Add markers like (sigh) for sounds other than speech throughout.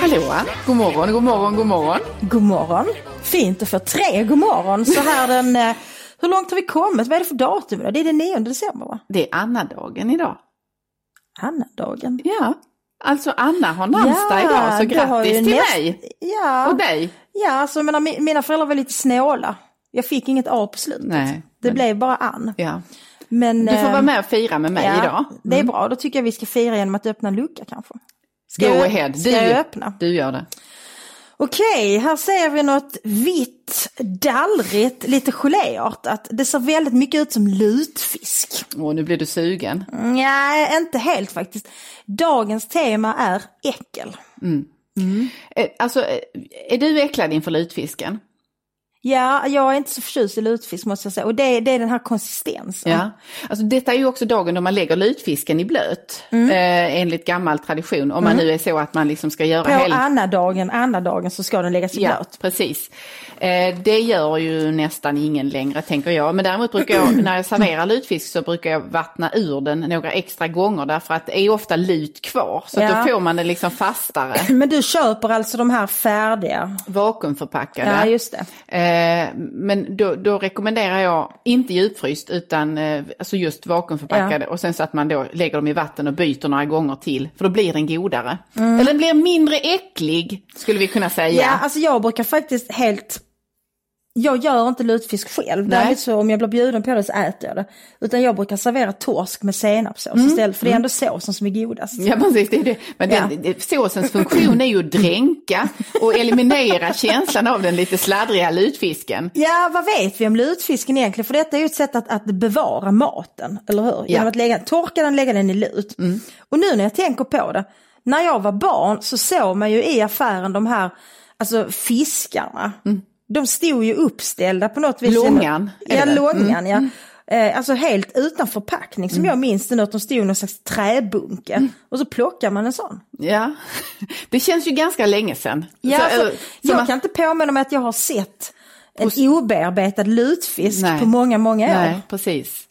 Hallå, god morgon, god morgon, god morgon. God morgon. Fint att få tre god morgon så här (laughs) den... eh, Hur långt har vi kommit? Vad är det för datum idag? Det är den 9 december va? Det är Anna-dagen idag. Anna-dagen. Ja, alltså Anna har namnsdag idag, så grattis till näst- mig Ja, och dig. ja alltså, jag menar, mi- mina föräldrar var lite snåla. Jag fick inget A på slutet. Nej, det men- blev bara Ann. Ja. Men, Du får eh, vara med och fira med mig ja, idag. Det är bra, då tycker jag vi ska fira genom att öppna en lucka kanske. Ska Go jag, ahead, Ska du, jag öppna? du gör det. Okej, här ser vi något vitt, dallrigt, lite geléartat. Det ser väldigt mycket ut som lutfisk. Åh, nu blir du sugen. Nej, inte helt faktiskt. Dagens tema är äckel. Eh, Alltså, eh, är du äcklad inför lutfisken? Ja, jag är inte så förtjust i lutfisk måste jag säga. Och det, det är den här konsistensen. Ja. Alltså, detta är ju också dagen då man lägger lutfisken i blöt, Mm. eh, enligt gammal tradition. Om man nu är så att man liksom ska göra På hela... Anna-dagen, Anna-dagen så ska den läggas i Ja, blöt. precis. Eh, det gör ju nästan ingen längre tänker jag. Men däremot brukar jag, (clears throat) när jag serverar lutfisk så brukar jag vattna ur den några extra gånger därför att det är ofta lut kvar. Så Ja. då får man den liksom fastare, (clears throat) Men du köper alltså de här färdiga? vakuumförpackade. Ja, just det. Eh, men då, då rekommenderar jag inte djupfryst utan eh, alltså just vakuumförpackade och sen så att man då lägger dem i vatten och byter några gånger till för då blir den godare. Eller den blir mindre äcklig skulle vi kunna säga. Mm. Ja, alltså jag brukar faktiskt helt... Jag gör inte lutfisk själv. Nej. Däremot så om jag blir bjuden på det så äter jag det. Utan jag brukar servera torsk med senapssås Mm. istället. För det är ändå såsen som är godast. Ja precis, det är det. Men Ja. den, såsens funktion är ju att dränka och eliminera känslan av den lite sladdriga lutfisken. Ja, vad vet vi om lutfisken egentligen? För detta är ju ett sätt att, att bevara maten, eller hur? Genom att lägga, torka den, lägga den i lut. Mm. Och nu när jag tänker på det, när jag var barn så såg man ju i affären de här alltså fiskarna. De stod ju uppställda på något vis. Mm. Långan, Ja, det? Mm. långan ja. Eh, alltså helt utan förpackning som jag minns det nu att de stod i någon slags träbunke. Mm. Och så plockar man en sån. Ja, det känns ju ganska länge sedan. Ja, Så, för eh, jag man- kan inte påminna mig att jag har sett en obearbetad lutfisk Nej. på många, många år. Nej, precis.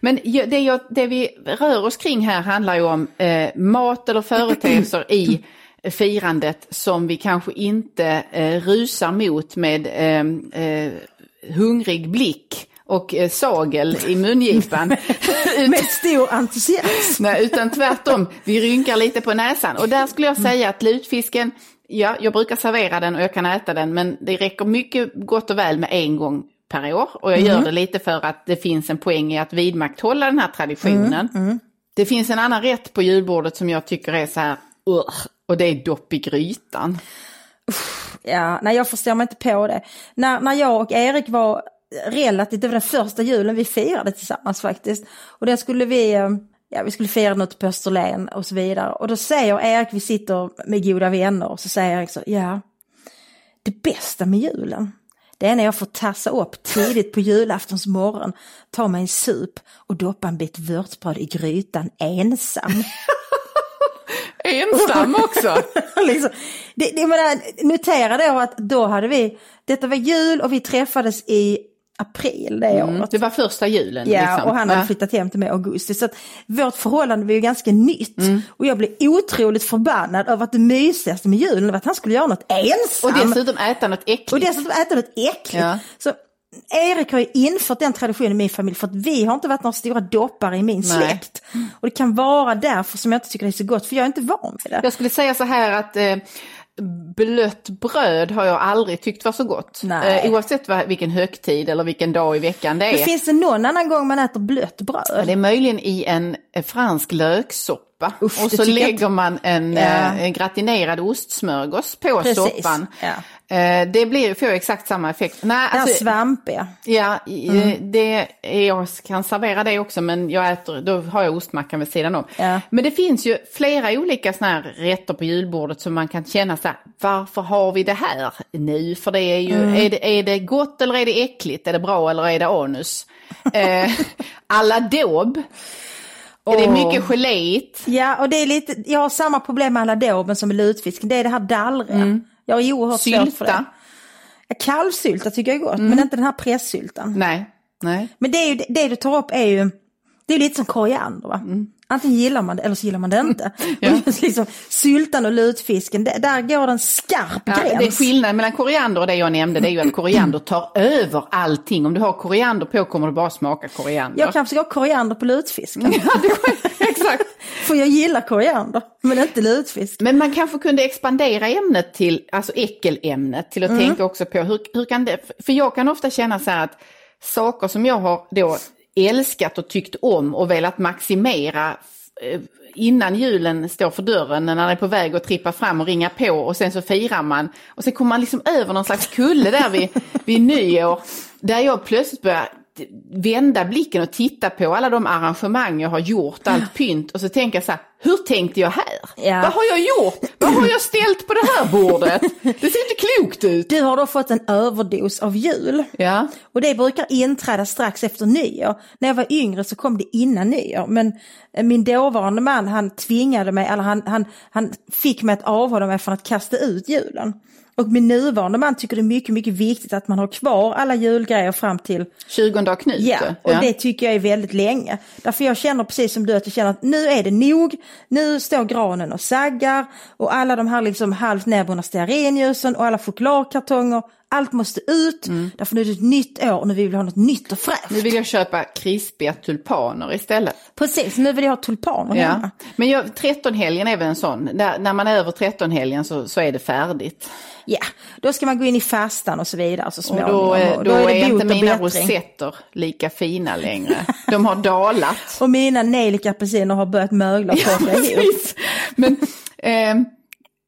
Men det, jag, det vi rör oss kring här handlar ju om eh, mat eller företeelser i (clears throat) firandet som vi kanske inte eh, rusar mot med eh, eh, hungrig blick och eh, sagel i mungipan. (laughs) Med stor entusiasm. Nej, utan tvärtom, vi rynkar lite på näsan. Och där skulle jag säga att lutfisken, ja, jag brukar servera den och jag kan äta den, men det räcker mycket gott och väl med en gång per år. Och jag gör det lite för att det finns en poäng i att vidmakthålla den här traditionen. Det finns en annan rätt på julbordet som jag tycker är så här, "Ugh", och det är dopp i grytan. Ja, nej jag förstår mig inte på det. När, när jag och Erik var relativt, det var den första julen vi firade tillsammans faktiskt. Och den skulle vi, eh, ja vi skulle fira något på Österlen och så vidare. Och då säger Erik, vi sitter med goda vänner och så säger Erik så, ja, det bästa med julen, det är när jag får tassa upp tidigt på julaftons morgon, ta mig en sup och doppa en bit vörtbröd i grytan ensam. (laughs) Ensam (laughs) också! liksom, det, det, menar, notera då att då hade vi, detta var jul och vi träffades i april det Mm, året. det var första julen. Ja, liksom. och han hade Ja. flyttat hem till mig i augusti. Så att vårt förhållande var ju ganska nytt. Mm. Och jag blev otroligt förbannad över att det mysigaste med julen var att han skulle göra något ensam. Och dessutom äta något äckligt. Och dessutom äta något äckligt. Ja. Så Erik har ju infört den traditionen i min familj för att vi har inte varit några stora doppare i min Nej. släkt. Och det kan vara därför som jag inte tycker det är så gott, för jag är inte van vid det. Jag skulle säga så här att eh, blött bröd har jag aldrig tyckt var så gott. Eh, oavsett vad, vilken högtid eller vilken dag i veckan det är. Men finns det någon annan gång man äter blött bröd? Det är möjligen i en eh, fransk löksoppa. Usch, och det så lägger man en, Ja. eh, en gratinerad ostsmörgås på Precis, soppan. ja. Eh, det blir, får exakt samma effekt. Nej, Det alltså, svampiga. Ja, Mm. det, jag kan servera det också men jag äter, då har jag ostmacka vid sidan om. Ja. Men det finns ju flera olika såna här rätter på julbordet som man kan känna så här, varför har vi det här nu? För det är ju, Mm. är, det, är det gott eller är det äckligt? Är det bra eller är det anus? eh, (laughs) alla daub. Är det Åh. mycket geléigt? Ja, och det är lite, jag har samma problem med alla doben som med lutfisken. Det är det här dallriga. Jag är oerhört svårt för det. Sylta? Kalvsylta tycker jag är gott, men inte den här pressyltan. Nej. Nej. Men det, är ju, det du tar upp är ju Det är lite som koriander va? Antingen gillar man det eller så gillar man det (laughs) inte. Ja. Och liksom, syltan och lutfisken, det, där går en skarp Ja, gräns. det är skillnaden mellan koriander och det jag nämnde, det är ju att koriander (clears throat) tar över allting. Om du har koriander på kommer du bara smaka koriander. Jag kanske ska ha koriander på (laughs) det- (laughs) Exakt. För jag gillar koriander, men inte lutfisk. Men man kanske kunde expandera ämnet till, alltså äckelämnet, till att Mm. tänka också på hur, hur kan det, för jag kan ofta känna så här att saker som jag har då älskat och tyckt om och velat maximera eh, innan julen står för dörren, när den är på väg att trippa fram och ringa på och sen så firar man. Och sen kommer man liksom över någon slags kulle där vid, vid nyår, där jag plötsligt börjar vända blicken och titta på alla de arrangemang jag har gjort, allt pynt och så tänker jag så här, hur tänkte jag här? Ja. Vad har jag gjort? Vad har jag ställt på det här bordet? (laughs) Det ser inte klokt ut. Du har då fått en överdos av jul. Ja, Och det brukar inträda strax efter nyår. När jag var yngre så kom det innan nyår. Men eh, min dåvarande man han tvingade mig, eller han, han, han fick mig att avhålla mig från att kasta ut julen. Och min nuvarande man tycker det är mycket, mycket viktigt att man har kvar alla julgrejer fram till 20 av Knut. Ja, och det tycker jag är väldigt länge. Därför jag känner precis som du att jag känner att nu är det nog. Nu står granen och saggar och alla de här liksom halvt nedbrunna stearinljusen och alla chokladkartonger. Allt måste ut. Därför nu är det ett nytt år och nu vill vi ha något nytt och fräscht. Nu vill jag köpa krispiga tulpaner istället. Precis, nu vill jag ha tulpaner Ja. hemma. Men jag, 13-helgen är väl en sån, när, när man är över 13-helgen så, så är det färdigt. Ja, då ska man gå in i fastan och så vidare så Och småningom. då, är- Och då, är, bot inte mina rosetter lika fina längre. De har dalat. (laughs) Och mina nejlikapelsiner har börjat mögla och ihop. Precis. Men ehm,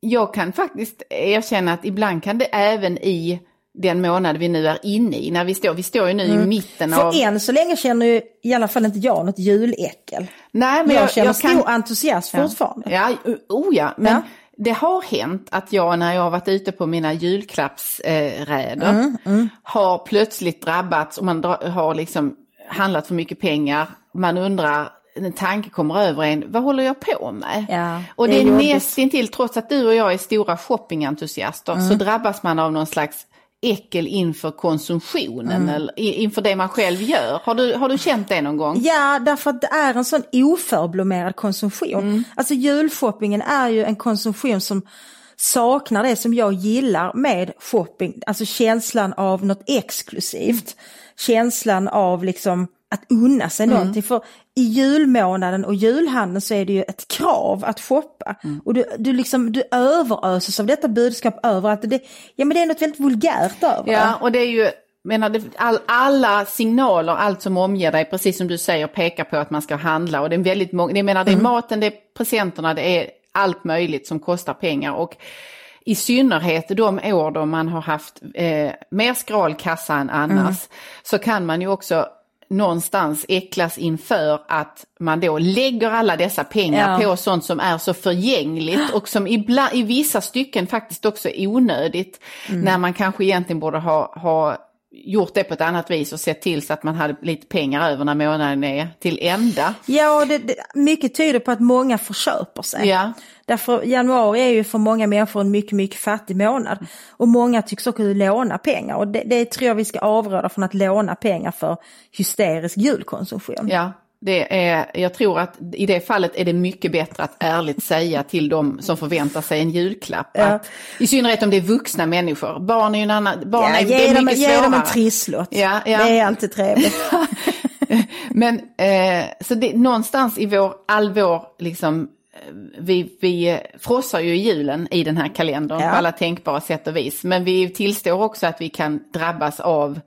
jag kan faktiskt erkänna att ibland kan det även i den månad vi nu är inne i, när vi står, vi står ju nu i mitten av... Mm. För än så länge känner ju i alla fall inte jag något juläckel. Nej, jag, känner stor entusiasm fortfarande. Ja, oh ja, men Ja. det har hänt att jag när jag har varit ute på mina julklappsräder Mm, har plötsligt drabbats och man har liksom handlat för mycket pengar. Man undrar, en tanke kommer över en, vad håller jag på med? Ja, och det det är är nästintill, trots att du och jag är stora shoppingentusiaster, så Mm. drabbas man av någon slags äckel inför konsumtionen Mm. eller inför det man själv gör. Har du, har du känt det någon gång? Ja, därför att det är en sån oförblommerad konsumtion. Mm. Alltså julshoppingen är ju en konsumtion som saknar det som jag gillar med shopping. Alltså känslan av något exklusivt. Känslan av liksom att unna sig Mm. någonting. För i julmånaden och julhandeln så är det ju ett krav att shoppa. Mm. Och du, du, liksom, du överöses av detta budskap överallt. Och Det, ja men det är något väldigt vulgärt över. Ja, och det är ju, menar, all, alla signaler, allt som omger dig, precis som du säger, pekar på att man ska handla. Och det är väldigt många, det menar, det är maten, det är presenterna, det är allt möjligt som kostar pengar. Och i synnerhet de år då man har haft eh, mer skral kassa än annars, så kan man ju också någonstans äcklas inför att man då lägger alla dessa pengar Ja. på sånt som är så förgängligt och som ibland, i vissa stycken faktiskt också är onödigt. När man kanske egentligen borde ha, ha gjort det på ett annat vis och sett till så att man hade lite pengar över när månaden är till ända. Ja, det, det, mycket tyder på att många förköper sig. Ja. Därför januari är ju för många människor en mycket, mycket fattig månad. Och många tycks också låna pengar och det, det tror jag vi ska avråda från att låna pengar för hysterisk julkonsumtion. Ja, det är, jag tror att i det fallet är det mycket bättre att ärligt säga till de som förväntar sig en julklapp. Ja. Att, I synnerhet om det är vuxna människor. Barn är ju en annan, barn Ja, är, det ge, är dem, mycket ge svårare. dem en trisslott. Ja, ja. Det är alltid trevligt. (laughs) Men eh, så det, någonstans i vår, all vår, liksom, eh, vi, vi frossar ju julen i den här kalendern Ja. på alla tänkbara sätt och vis. Men vi tillstår också att vi kan drabbas av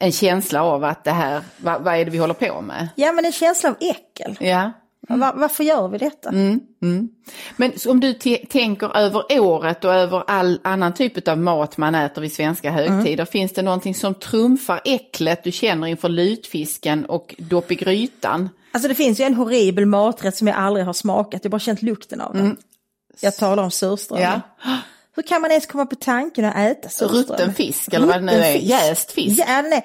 en känsla av att det här, vad, vad är det vi håller på med? Ja, men en känsla av äckel. Ja. Va- varför gör vi detta? Mm. Men så om du tänker över året och över all annan typ av mat man äter vid svenska högtider, finns det någonting som trumfar äcklet du känner inför lutfisken och dopp i grytan? Alltså det finns ju en horribel maträtt som jag aldrig har smakat, jag har bara känt lukten av den. Jag talar om surströmming. Mm. Ja. Hur kan man ens komma på tanken att äta surströmming? Rutten fisk eller vad det nu är, Rutten jäst fisk. Ja, är,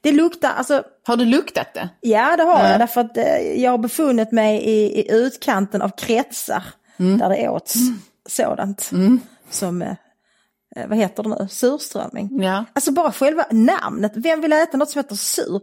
det luktar, alltså Har du luktat det? Ja, det har jag. Därför att eh, jag har befunnit mig i, i utkanten av kretsar Mm. där det åts sådant. Som, eh, eh, vad heter det nu, surströmming. Ja. Alltså bara själva namnet. Vem vill äta något som heter sur?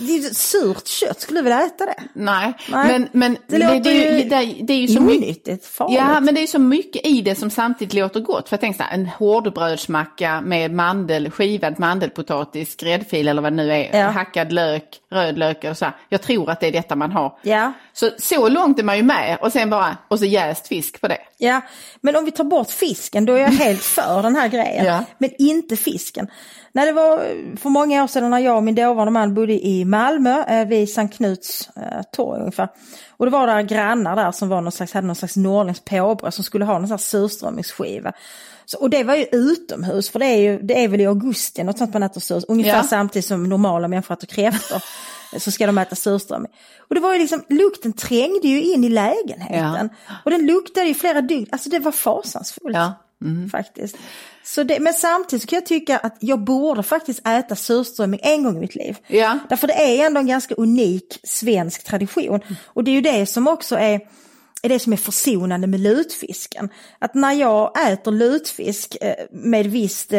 Det är ju surt kött, skulle du vilja äta det? Nej, Nej. men, men Det låter det, är ju, det, det är ju så mycket. Farligt. Ja, men det är så mycket i det som samtidigt låter gott. För jag tänker så här, en hårdbrödsmacka med mandel, skivad mandelpotatis, gräddfil eller vad det nu är, Ja. hackad lök, rödlök och så här. Jag tror att det är detta man har. Ja. Så, så långt är man ju med och sen bara, och så jäst fisk på det. Ja, men om vi tar bort fisken då är jag helt (laughs) för den här grejen. Ja. Men inte fisken. När det var för många år sedan när jag och min dåvarande man bodde i Malmö, eh, vid Sankt Knuts eh, torg ungefär. Och det var där grannar där som var någon slags, hade någon slags norrländskt påbrå som skulle ha någon slags surströmmingsskiva. Så, och det var ju utomhus, för det är, ju, det är väl i augusti, något sånt man äter surströmming. Ungefär Ja. samtidigt som normala människor äter kräftor. (laughs) så ska de äta surströmming. Och det var ju liksom, lukten trängde ju in i lägenheten. Och den luktade i flera dygn, alltså det var fasansfullt. Ja. Faktiskt. Så det, men samtidigt så kan jag tycka att jag borde faktiskt äta surströmming en gång i mitt liv. Ja. Därför det är ändå en ganska unik svensk tradition. Och det är ju det som också är, är det som är försonande med lutfisken. Att när jag äter lutfisk eh, med visst, eh,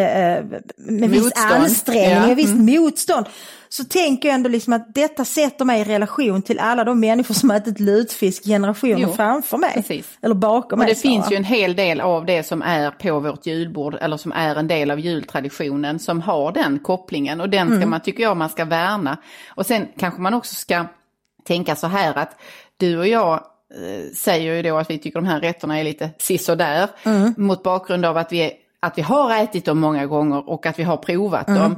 med viss ansträngning, Ja. visst motstånd. Så tänker jag ändå liksom att detta sätter mig i relation till alla de människor som ätit lutfisk generationer Jo, framför mig. precis. Eller bakom Och mig det snarare. finns ju en hel del av det som är på vårt julbord eller som är en del av jultraditionen som har den kopplingen och den ska man, tycker jag, man ska värna. Och sen kanske man också ska tänka så här att du och jag säger ju då att vi tycker de här rätterna är lite sisådär mot bakgrund av att vi, är, att vi har ätit dem många gånger och att vi har provat dem.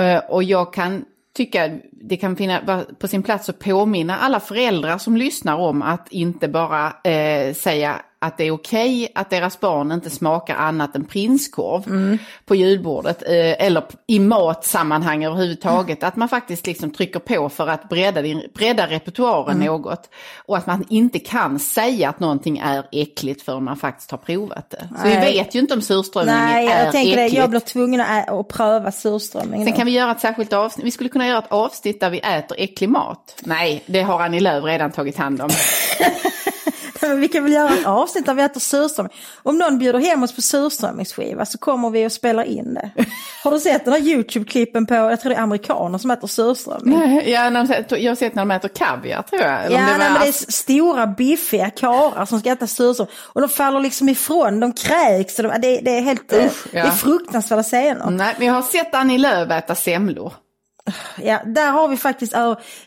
Eh, och jag kan tycka det kan finna, vara på sin plats att påminna alla föräldrar som lyssnar om att inte bara eh, säga att det är okej att deras barn inte smakar annat än prinskorv på julbordet eh, eller i matsammanhang överhuvudtaget. Att man faktiskt liksom trycker på för att bredda, bredda repertoaren något. Och att man inte kan säga att någonting är äckligt förrän man faktiskt har provat det. Så vi Nej. vet ju inte om surströmming Nej, är jag tänker det. äckligt. Jag blir tvungen att, att pröva surströmming. Sen kan vi göra ett särskilt avsnitt. Vi skulle kunna göra ett avsnitt där vi äter äcklig mat. Nej, det har Annie Lööf redan tagit hand om. (laughs) Men (laughs) vi kan väl göra ett avsnitt där vi äter surströmming. Om någon bjuder hem oss på surströmmingsskiva så kommer vi och spelar in det. Har du sett den här YouTube-klippen på, jag tror det är amerikaner som äter surströmming? Nej, ja, jag har sett när de äter kaviar tror jag. Eller Ja, nej, det var men det är stora biffiga karlar som ska äta surströmming. Och de faller liksom ifrån, de kräks. De, det, det är helt, Usch, ja. det är fruktansvärda scener. Nej, men jag har sett Annie Lööf äta semlor. Ja, där har vi faktiskt,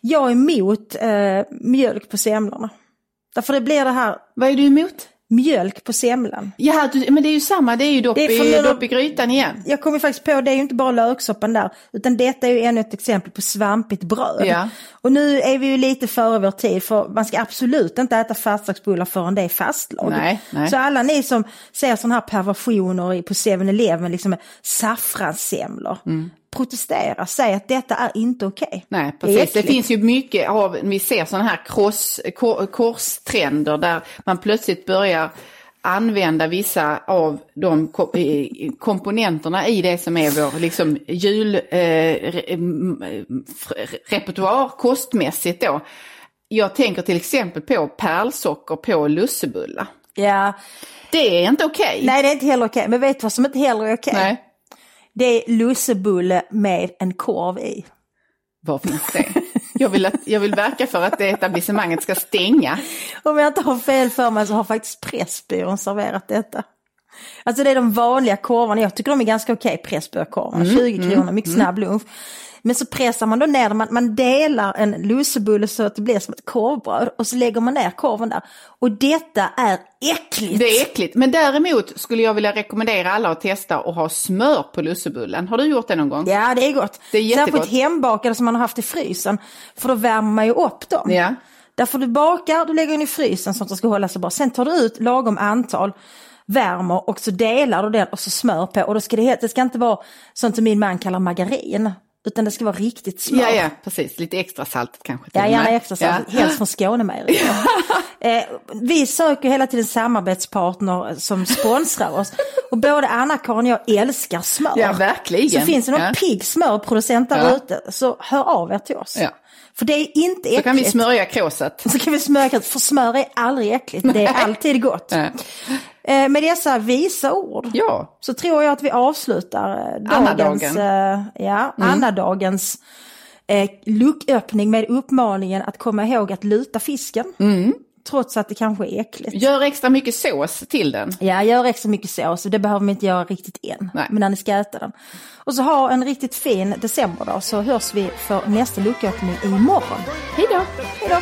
jag är emot eh, mjölk på semlorna. Därför det blir det här Vad är du emot? mjölk på semlan. Ja, men det är ju samma, det är ju dopp, Det är i, dopp i grytan igen. Jag kommer faktiskt på, det är ju inte bara löksoppan där, utan detta är ju ännu ett exempel på svampigt bröd. Ja. Och nu är vi ju lite före vår tid, för man ska absolut inte äta fastlagsbullar förrän det är fastlag. Nej, nej. Så alla ni som ser sådana här perversioner på 7-Eleven, liksom saffranssemlor, Mm. Protestera, säg att detta är inte okej. Nej, Det är precis. Det, finns ju mycket av, vi ser sådana här cross, kor, korstrender där man plötsligt börjar använda vissa av de ko- eh, komponenterna i det som är vår liksom, julrepertoar kostmässigt då. Jag tänker till exempel på pärlsocker på lussebullar. Ja, Det är inte okej. nej det är inte heller okej, men vet du vad som inte heller är okej? Nej. Det är lussebulle med en korv i. Var finns det? Jag vill, att, jag vill verka för att det etablissemanget ska stänga. Om jag inte har fel för mig så har faktiskt Pressbyrån serverat detta. Alltså det är de vanliga korvarna, jag tycker de är ganska okej, Pressbyråkorvarna, 20 kronor, mycket snabb lunch. Men så pressar man då ner man, man delar en lussebulle så att det blir som ett korvbröd och så lägger man ner korven där. Och detta är äckligt! Det är äckligt. Men däremot skulle jag vilja rekommendera alla att testa att ha smör på lussebullen. Har du gjort det någon gång? Ja det är gott. Det är jättegott. Särskilt hembakade som man har haft i frysen. För då värmer man ju upp dem. Ja. Därför du bakar, du lägger in i frysen så att det ska hålla sig bra. Sen tar du ut lagom antal, värmer och så delar du den och så smör på. Och då ska det, det ska inte vara sånt som min man kallar margarin. Utan det ska vara riktigt smör. Ja, ja, precis. Lite extra salt kanske. Ja, gärna extra salt, Ja. helst från Skånemejerier. (laughs) eh, vi söker hela tiden samarbetspartner som sponsrar oss. Och både Anna-Karin och jag älskar smör. Ja, verkligen. Så finns det någon Ja. pigg smörproducent där Ja. ute så hör av er till oss. Ja. För det är inte äckligt. Så kan vi smörja kråset. Så kan vi smöra, för smör är aldrig äckligt, det är alltid gott. Eh, med dessa visa ord Ja. så tror jag att vi avslutar eh, dagens, Annadagen. eh, ja, Annadagens eh, lucköppning med uppmaningen att komma ihåg att luta fisken. Trots att det kanske är äckligt. Gör extra mycket sås till den. Ja, gör extra mycket sås, det behöver man inte göra riktigt än. Nej. Men när ni ska äta den. Och så ha en riktigt fin december då, så hörs vi för nästa lucköppning imorgon. Hej då! Hej då!